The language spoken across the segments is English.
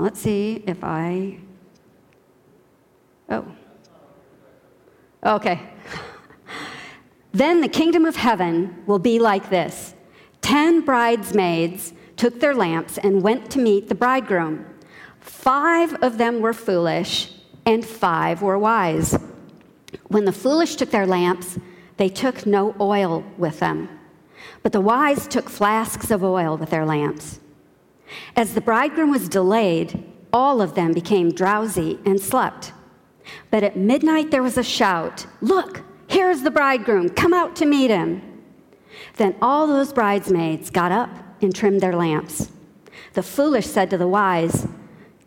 Let's see if I. Oh. Okay. then the kingdom of heaven will be like this Ten bridesmaids took their lamps and went to meet the bridegroom. Five of them were foolish, and five were wise. When the foolish took their lamps, they took no oil with them. But the wise took flasks of oil with their lamps. As the bridegroom was delayed, all of them became drowsy and slept. But at midnight there was a shout Look, here's the bridegroom, come out to meet him. Then all those bridesmaids got up and trimmed their lamps. The foolish said to the wise,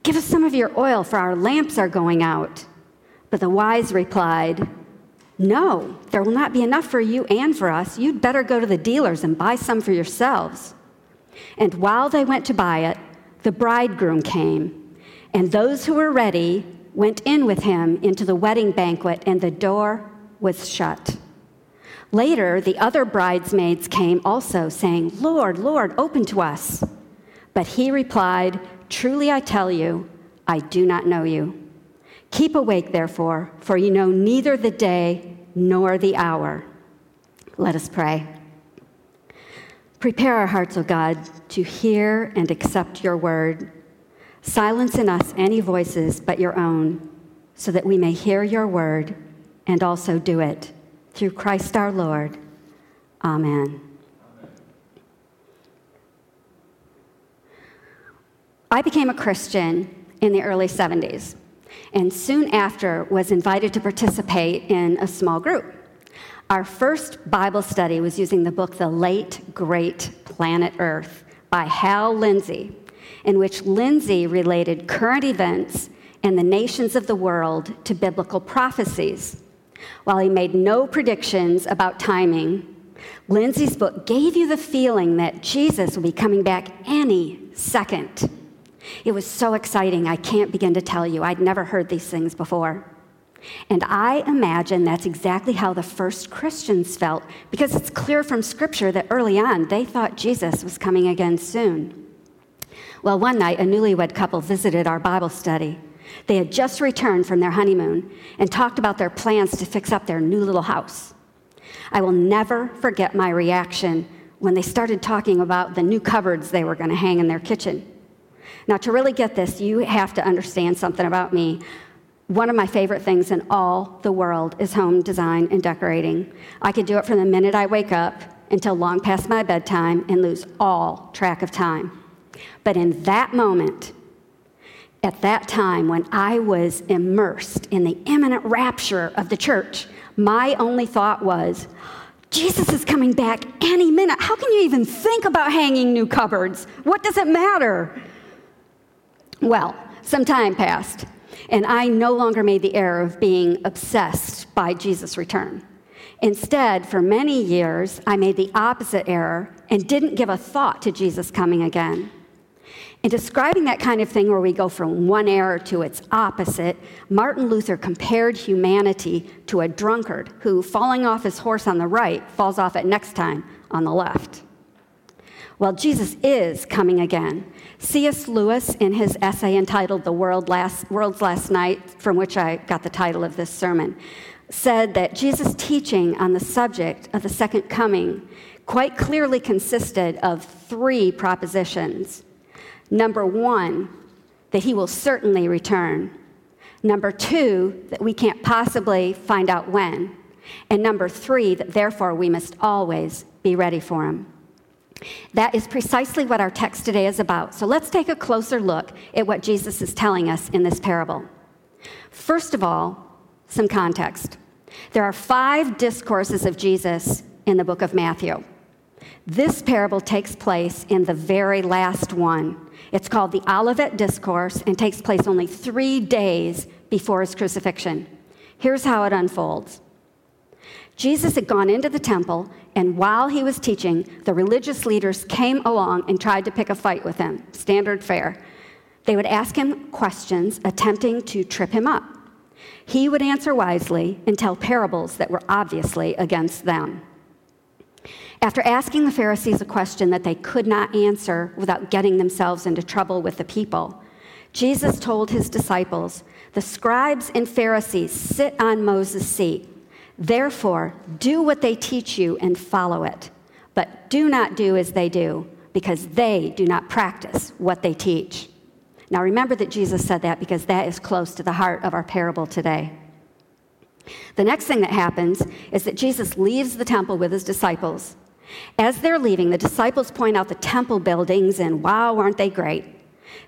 Give us some of your oil, for our lamps are going out. But the wise replied, No, there will not be enough for you and for us. You'd better go to the dealers and buy some for yourselves. And while they went to buy it, the bridegroom came, and those who were ready went in with him into the wedding banquet, and the door was shut. Later, the other bridesmaids came also, saying, Lord, Lord, open to us. But he replied, Truly I tell you, I do not know you. Keep awake, therefore, for you know neither the day nor the hour. Let us pray. Prepare our hearts, O God, to hear and accept your word. Silence in us any voices but your own, so that we may hear your word and also do it. Through Christ our Lord. Amen. I became a Christian in the early 70s, and soon after was invited to participate in a small group. Our first Bible study was using the book The Late Great Planet Earth by Hal Lindsey, in which Lindsey related current events and the nations of the world to biblical prophecies. While he made no predictions about timing, Lindsey's book gave you the feeling that Jesus would be coming back any second. It was so exciting, I can't begin to tell you. I'd never heard these things before. And I imagine that's exactly how the first Christians felt, because it's clear from Scripture that early on they thought Jesus was coming again soon. Well, one night, a newlywed couple visited our Bible study. They had just returned from their honeymoon and talked about their plans to fix up their new little house. I will never forget my reaction when they started talking about the new cupboards they were going to hang in their kitchen. Now, to really get this, you have to understand something about me. One of my favorite things in all the world is home design and decorating. I can do it from the minute I wake up until long past my bedtime and lose all track of time. But in that moment, at that time when I was immersed in the imminent rapture of the church, my only thought was, Jesus is coming back any minute. How can you even think about hanging new cupboards? What does it matter? Well, some time passed, and I no longer made the error of being obsessed by Jesus' return. Instead, for many years, I made the opposite error and didn't give a thought to Jesus coming again. In describing that kind of thing where we go from one error to its opposite, Martin Luther compared humanity to a drunkard who, falling off his horse on the right, falls off it next time on the left. Well, Jesus is coming again, C.S. Lewis, in his essay entitled The World last, World's Last Night, from which I got the title of this sermon, said that Jesus' teaching on the subject of the second coming quite clearly consisted of three propositions. Number one, that he will certainly return. Number two, that we can't possibly find out when. And number three, that therefore we must always be ready for him. That is precisely what our text today is about. So let's take a closer look at what Jesus is telling us in this parable. First of all, some context. There are five discourses of Jesus in the book of Matthew. This parable takes place in the very last one. It's called the Olivet Discourse and takes place only three days before his crucifixion. Here's how it unfolds Jesus had gone into the temple, and while he was teaching, the religious leaders came along and tried to pick a fight with him. Standard fare. They would ask him questions, attempting to trip him up. He would answer wisely and tell parables that were obviously against them. After asking the Pharisees a question that they could not answer without getting themselves into trouble with the people, Jesus told his disciples, The scribes and Pharisees sit on Moses' seat. Therefore, do what they teach you and follow it. But do not do as they do, because they do not practice what they teach. Now, remember that Jesus said that because that is close to the heart of our parable today. The next thing that happens is that Jesus leaves the temple with his disciples. As they're leaving, the disciples point out the temple buildings and wow, aren't they great?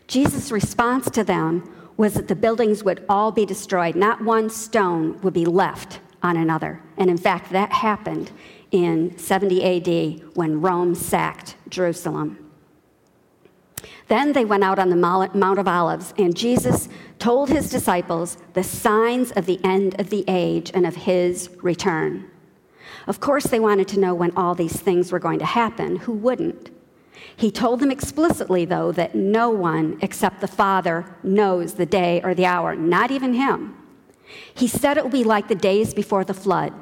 Jesus' response to them was that the buildings would all be destroyed, not one stone would be left on another. And in fact, that happened in 70 AD when Rome sacked Jerusalem. Then they went out on the Mount of Olives, and Jesus told his disciples the signs of the end of the age and of his return. Of course, they wanted to know when all these things were going to happen. Who wouldn't? He told them explicitly, though, that no one except the Father knows the day or the hour, not even him. He said it will be like the days before the flood.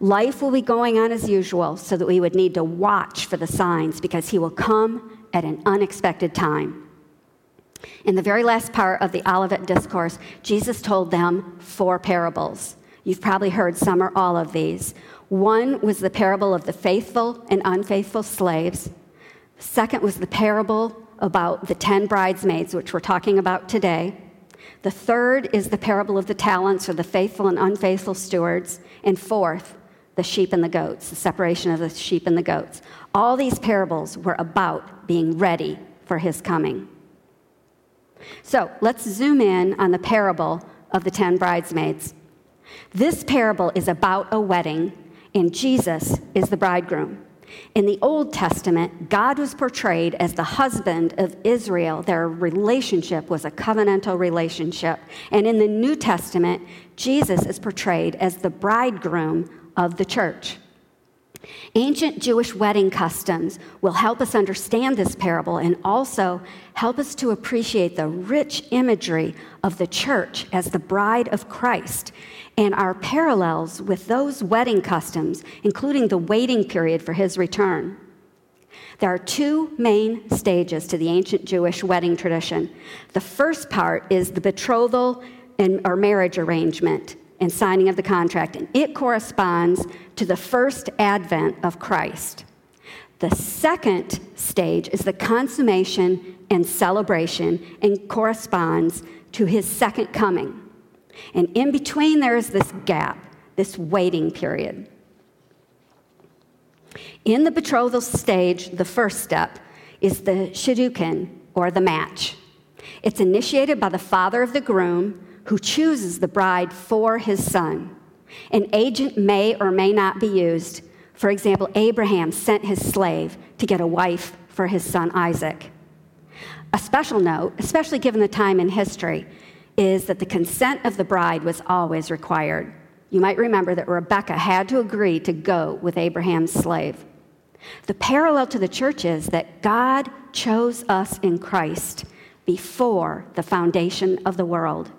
Life will be going on as usual, so that we would need to watch for the signs because he will come at an unexpected time. In the very last part of the Olivet Discourse, Jesus told them four parables. You've probably heard some or all of these. One was the parable of the faithful and unfaithful slaves. Second was the parable about the ten bridesmaids, which we're talking about today. The third is the parable of the talents, or the faithful and unfaithful stewards. And fourth, the sheep and the goats, the separation of the sheep and the goats. All these parables were about being ready for his coming. So let's zoom in on the parable of the ten bridesmaids. This parable is about a wedding, and Jesus is the bridegroom. In the Old Testament, God was portrayed as the husband of Israel. Their relationship was a covenantal relationship. And in the New Testament, Jesus is portrayed as the bridegroom of the church. Ancient Jewish wedding customs will help us understand this parable and also help us to appreciate the rich imagery of the church as the bride of Christ and our parallels with those wedding customs, including the waiting period for his return. There are two main stages to the ancient Jewish wedding tradition. The first part is the betrothal and, or marriage arrangement and signing of the contract, and it corresponds to the first advent of Christ. The second stage is the consummation and celebration and corresponds to his second coming. And in between, there is this gap, this waiting period. In the betrothal stage, the first step is the shidduchin, or the match. It's initiated by the father of the groom who chooses the bride for his son. An agent may or may not be used. For example, Abraham sent his slave to get a wife for his son Isaac. A special note, especially given the time in history, is that the consent of the bride was always required. You might remember that Rebecca had to agree to go with Abraham's slave. The parallel to the church is that God chose us in Christ before the foundation of the world.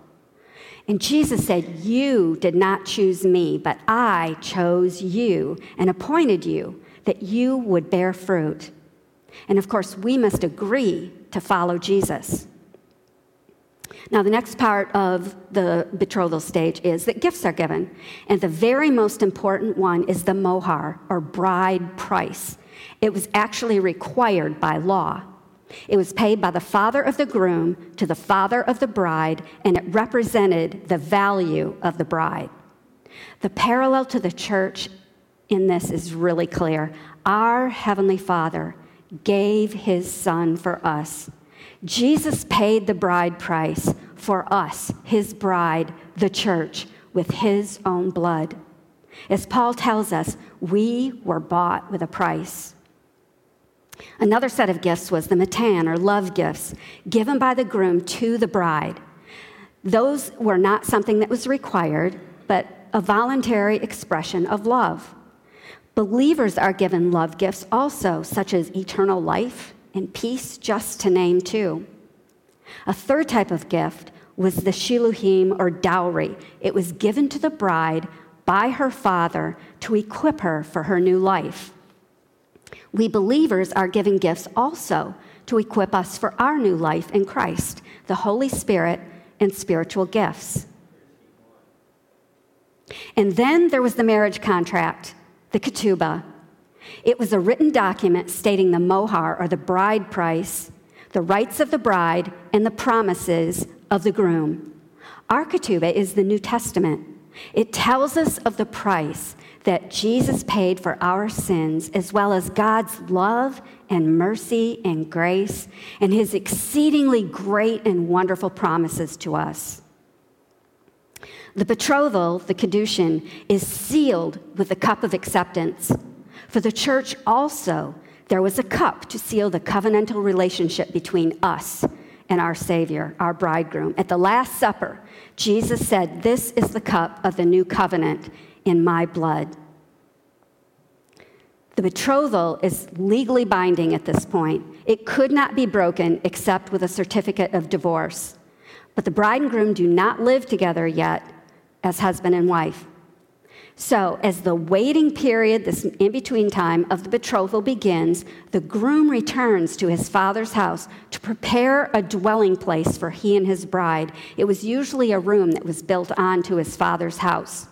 And Jesus said, You did not choose me, but I chose you and appointed you that you would bear fruit. And of course, we must agree to follow Jesus. Now, the next part of the betrothal stage is that gifts are given. And the very most important one is the mohar, or bride price. It was actually required by law. It was paid by the father of the groom to the father of the bride, and it represented the value of the bride. The parallel to the church in this is really clear. Our Heavenly Father gave His Son for us. Jesus paid the bride price for us, His bride, the church, with His own blood. As Paul tells us, we were bought with a price. Another set of gifts was the matan, or love gifts, given by the groom to the bride. Those were not something that was required, but a voluntary expression of love. Believers are given love gifts also, such as eternal life and peace, just to name two. A third type of gift was the shiluhim, or dowry. It was given to the bride by her father to equip her for her new life. We believers are given gifts also to equip us for our new life in Christ, the Holy Spirit, and spiritual gifts. And then there was the marriage contract, the ketubah. It was a written document stating the mohar, or the bride price, the rights of the bride, and the promises of the groom. Our ketubah is the New Testament. It tells us of the price that Jesus paid for our sins, as well as God's love and mercy and grace, and his exceedingly great and wonderful promises to us. The betrothal, the Kedushin, is sealed with the cup of acceptance. For the church also, there was a cup to seal the covenantal relationship between us and our Savior, our bridegroom. At the Last Supper, Jesus said, This is the cup of the new covenant in my blood. The betrothal is legally binding at this point. It could not be broken except with a certificate of divorce. But the bride and groom do not live together yet as husband and wife. So, as the waiting period, this in between time of the betrothal begins, the groom returns to his father's house to prepare a dwelling place for he and his bride. It was usually a room that was built onto his father's house.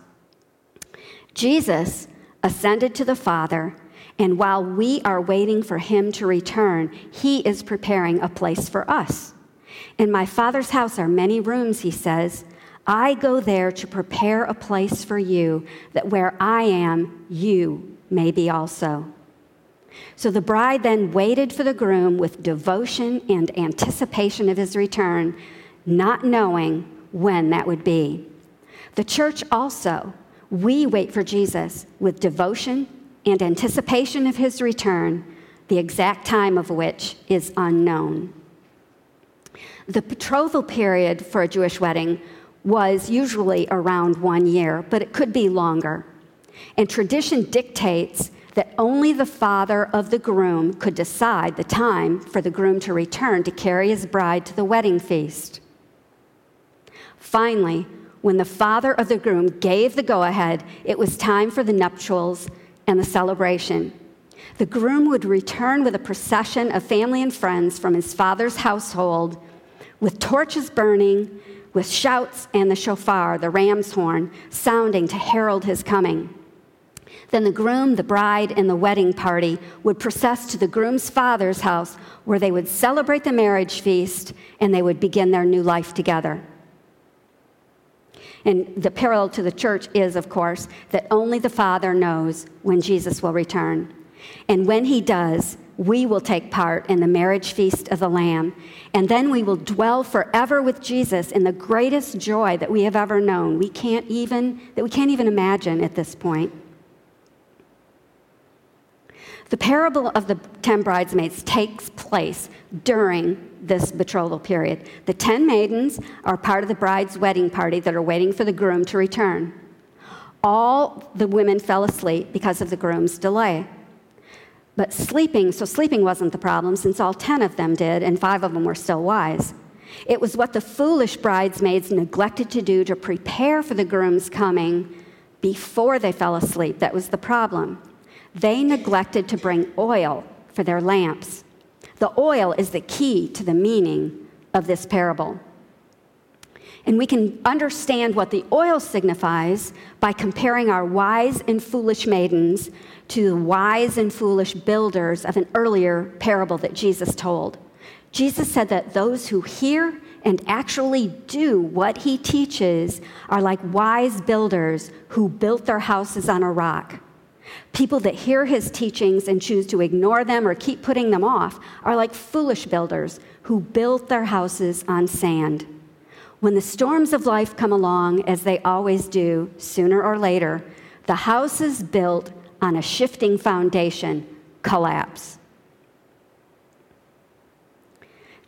Jesus ascended to the Father, and while we are waiting for him to return, he is preparing a place for us. In my Father's house are many rooms, he says. I go there to prepare a place for you, that where I am, you may be also. So the bride then waited for the groom with devotion and anticipation of his return, not knowing when that would be. The church also, we wait for Jesus with devotion and anticipation of his return, the exact time of which is unknown. The betrothal period for a Jewish wedding was usually around one year, but it could be longer. And tradition dictates that only the father of the groom could decide the time for the groom to return to carry his bride to the wedding feast. Finally, when the father of the groom gave the go ahead, it was time for the nuptials and the celebration. The groom would return with a procession of family and friends from his father's household with torches burning with shouts and the shofar, the ram's horn, sounding to herald his coming. Then the groom, the bride, and the wedding party would process to the groom's father's house where they would celebrate the marriage feast and they would begin their new life together. And the parallel to the church is, of course, that only the Father knows when Jesus will return. And when he does, we will take part in the marriage feast of the Lamb, and then we will dwell forever with Jesus in the greatest joy that we have ever known. We can't even, that we can't even imagine at this point. The parable of the ten bridesmaids takes place during this betrothal period. The ten maidens are part of the bride's wedding party that are waiting for the groom to return. All the women fell asleep because of the groom's delay. But sleeping, so sleeping wasn't the problem since all 10 of them did and five of them were still wise. It was what the foolish bridesmaids neglected to do to prepare for the groom's coming before they fell asleep that was the problem. They neglected to bring oil for their lamps. The oil is the key to the meaning of this parable. And we can understand what the oil signifies by comparing our wise and foolish maidens to the wise and foolish builders of an earlier parable that Jesus told. Jesus said that those who hear and actually do what he teaches are like wise builders who built their houses on a rock. People that hear his teachings and choose to ignore them or keep putting them off are like foolish builders who built their houses on sand. When the storms of life come along, as they always do, sooner or later, the houses built on a shifting foundation collapse.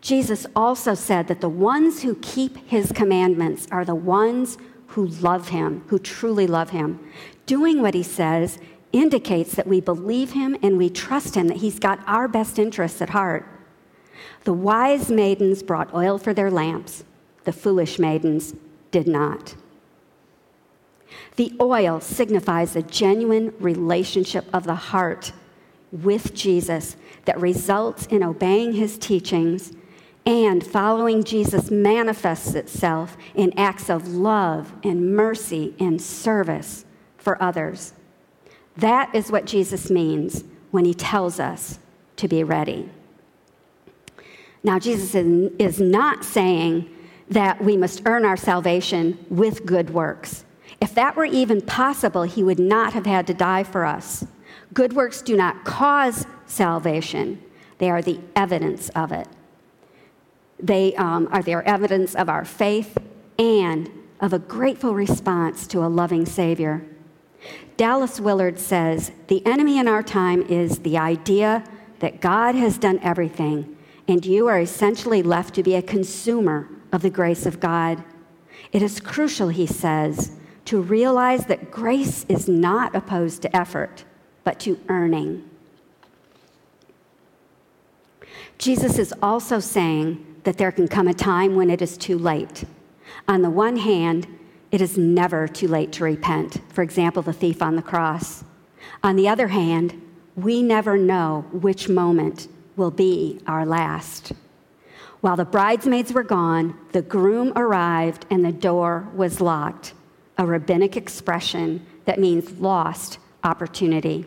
Jesus also said that the ones who keep his commandments are the ones who love him, who truly love him. Doing what he says indicates that we believe him and we trust him, that he's got our best interests at heart. The wise maidens brought oil for their lamps, the foolish maidens did not. The oil signifies a genuine relationship of the heart with Jesus that results in obeying his teachings and following Jesus manifests itself in acts of love and mercy and service for others. That is what Jesus means when he tells us to be ready. Now, Jesus is not saying that we must earn our salvation with good works. If that were even possible, he would not have had to die for us. Good works do not cause salvation, they are the evidence of it. They um, are their evidence of our faith and of a grateful response to a loving Savior. Dallas Willard says The enemy in our time is the idea that God has done everything, and you are essentially left to be a consumer of the grace of God. It is crucial, he says, to realize that grace is not opposed to effort, but to earning. Jesus is also saying that there can come a time when it is too late. On the one hand, it is never too late to repent. For example, the thief on the cross. On the other hand, we never know which moment will be our last. While the bridesmaids were gone, the groom arrived and the door was locked, a rabbinic expression that means lost opportunity.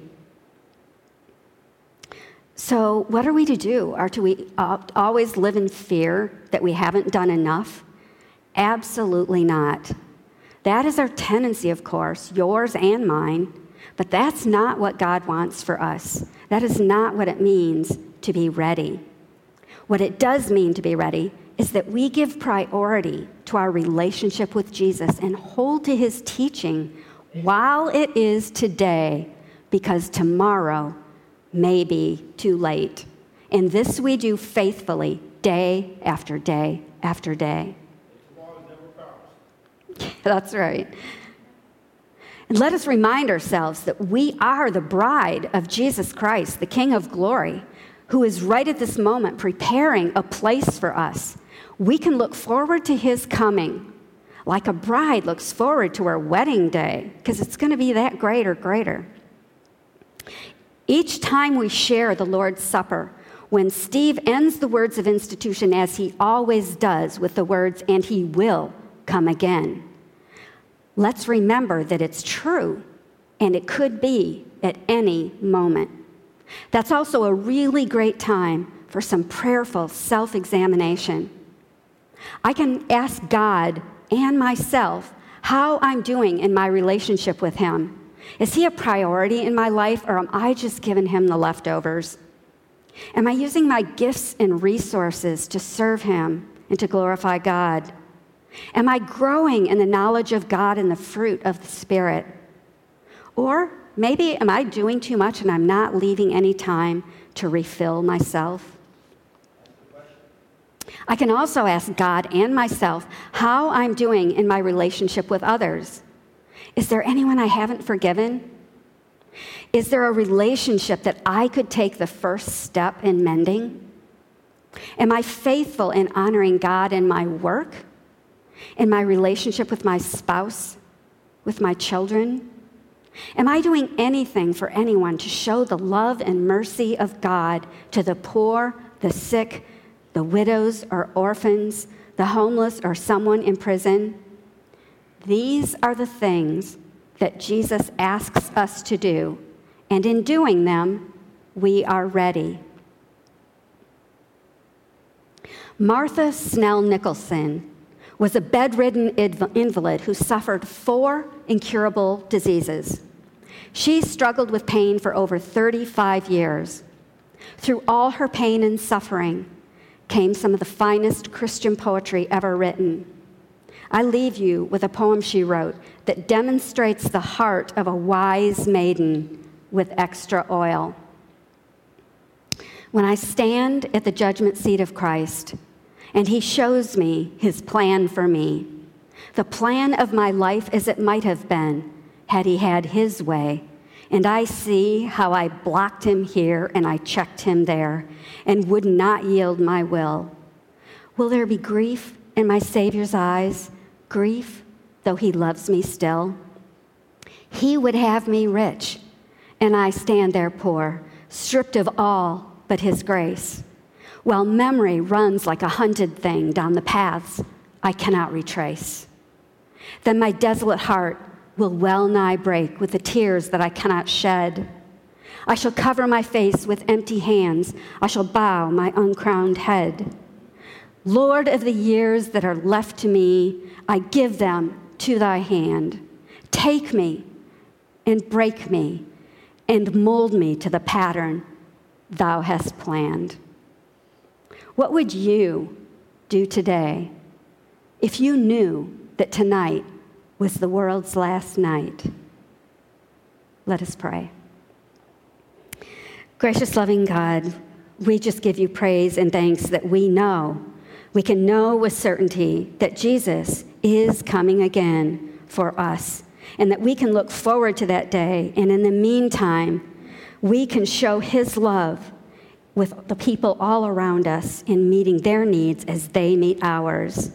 So, what are we to do? Are to we always live in fear that we haven't done enough? Absolutely not. That is our tendency, of course, yours and mine, but that's not what God wants for us. That is not what it means to be ready. What it does mean to be ready is that we give priority to our relationship with Jesus and hold to his teaching while it is today, because tomorrow may be too late. And this we do faithfully, day after day after day. That's right. And let us remind ourselves that we are the bride of Jesus Christ, the King of glory, who is right at this moment preparing a place for us. We can look forward to his coming like a bride looks forward to her wedding day because it's going to be that great or greater. Each time we share the Lord's Supper, when Steve ends the words of institution as he always does with the words, and he will come again, let's remember that it's true and it could be at any moment. That's also a really great time for some prayerful self examination. I can ask God and myself how I'm doing in my relationship with Him. Is He a priority in my life, or am I just giving Him the leftovers? Am I using my gifts and resources to serve Him and to glorify God? Am I growing in the knowledge of God and the fruit of the Spirit? Or maybe am I doing too much and I'm not leaving any time to refill myself? I can also ask God and myself how I'm doing in my relationship with others. Is there anyone I haven't forgiven? Is there a relationship that I could take the first step in mending? Am I faithful in honoring God in my work, in my relationship with my spouse, with my children? Am I doing anything for anyone to show the love and mercy of God to the poor, the sick, the widows or orphans, the homeless or someone in prison? These are the things that Jesus asks us to do, and in doing them, we are ready. Martha Snell Nicholson was a bedridden invalid who suffered four incurable diseases. She struggled with pain for over 35 years. Through all her pain and suffering came some of the finest Christian poetry ever written. I leave you with a poem she wrote that demonstrates the heart of a wise maiden with extra oil. When I stand at the judgment seat of Christ and he shows me his plan for me, the plan of my life as it might have been had he had his way, and I see how I blocked him here and I checked him there and would not yield my will. Will there be grief in my Savior's eyes grief, though he loves me still. He would have me rich, and I stand there poor, stripped of all but His grace, while memory runs like a hunted thing down the paths I cannot retrace. Then my desolate heart will well nigh break with the tears that I cannot shed. I shall cover my face with empty hands. I shall bow my uncrowned head. Lord of the years that are left to me, I give them to thy hand. Take me and break me and mold me to the pattern thou hast planned. What would you do today if you knew that tonight was the world's last night? Let us pray. Gracious, loving God, we just give you praise and thanks that we know, we can know with certainty that Jesus is coming again for us and that we can look forward to that day. And in the meantime, we can show his love with the people all around us in meeting their needs as they meet ours.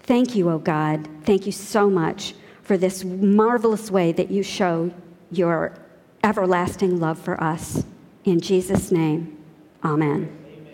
Thank you, O oh God. Thank you so much for this marvelous way that you show your everlasting love for us. In Jesus' name, amen.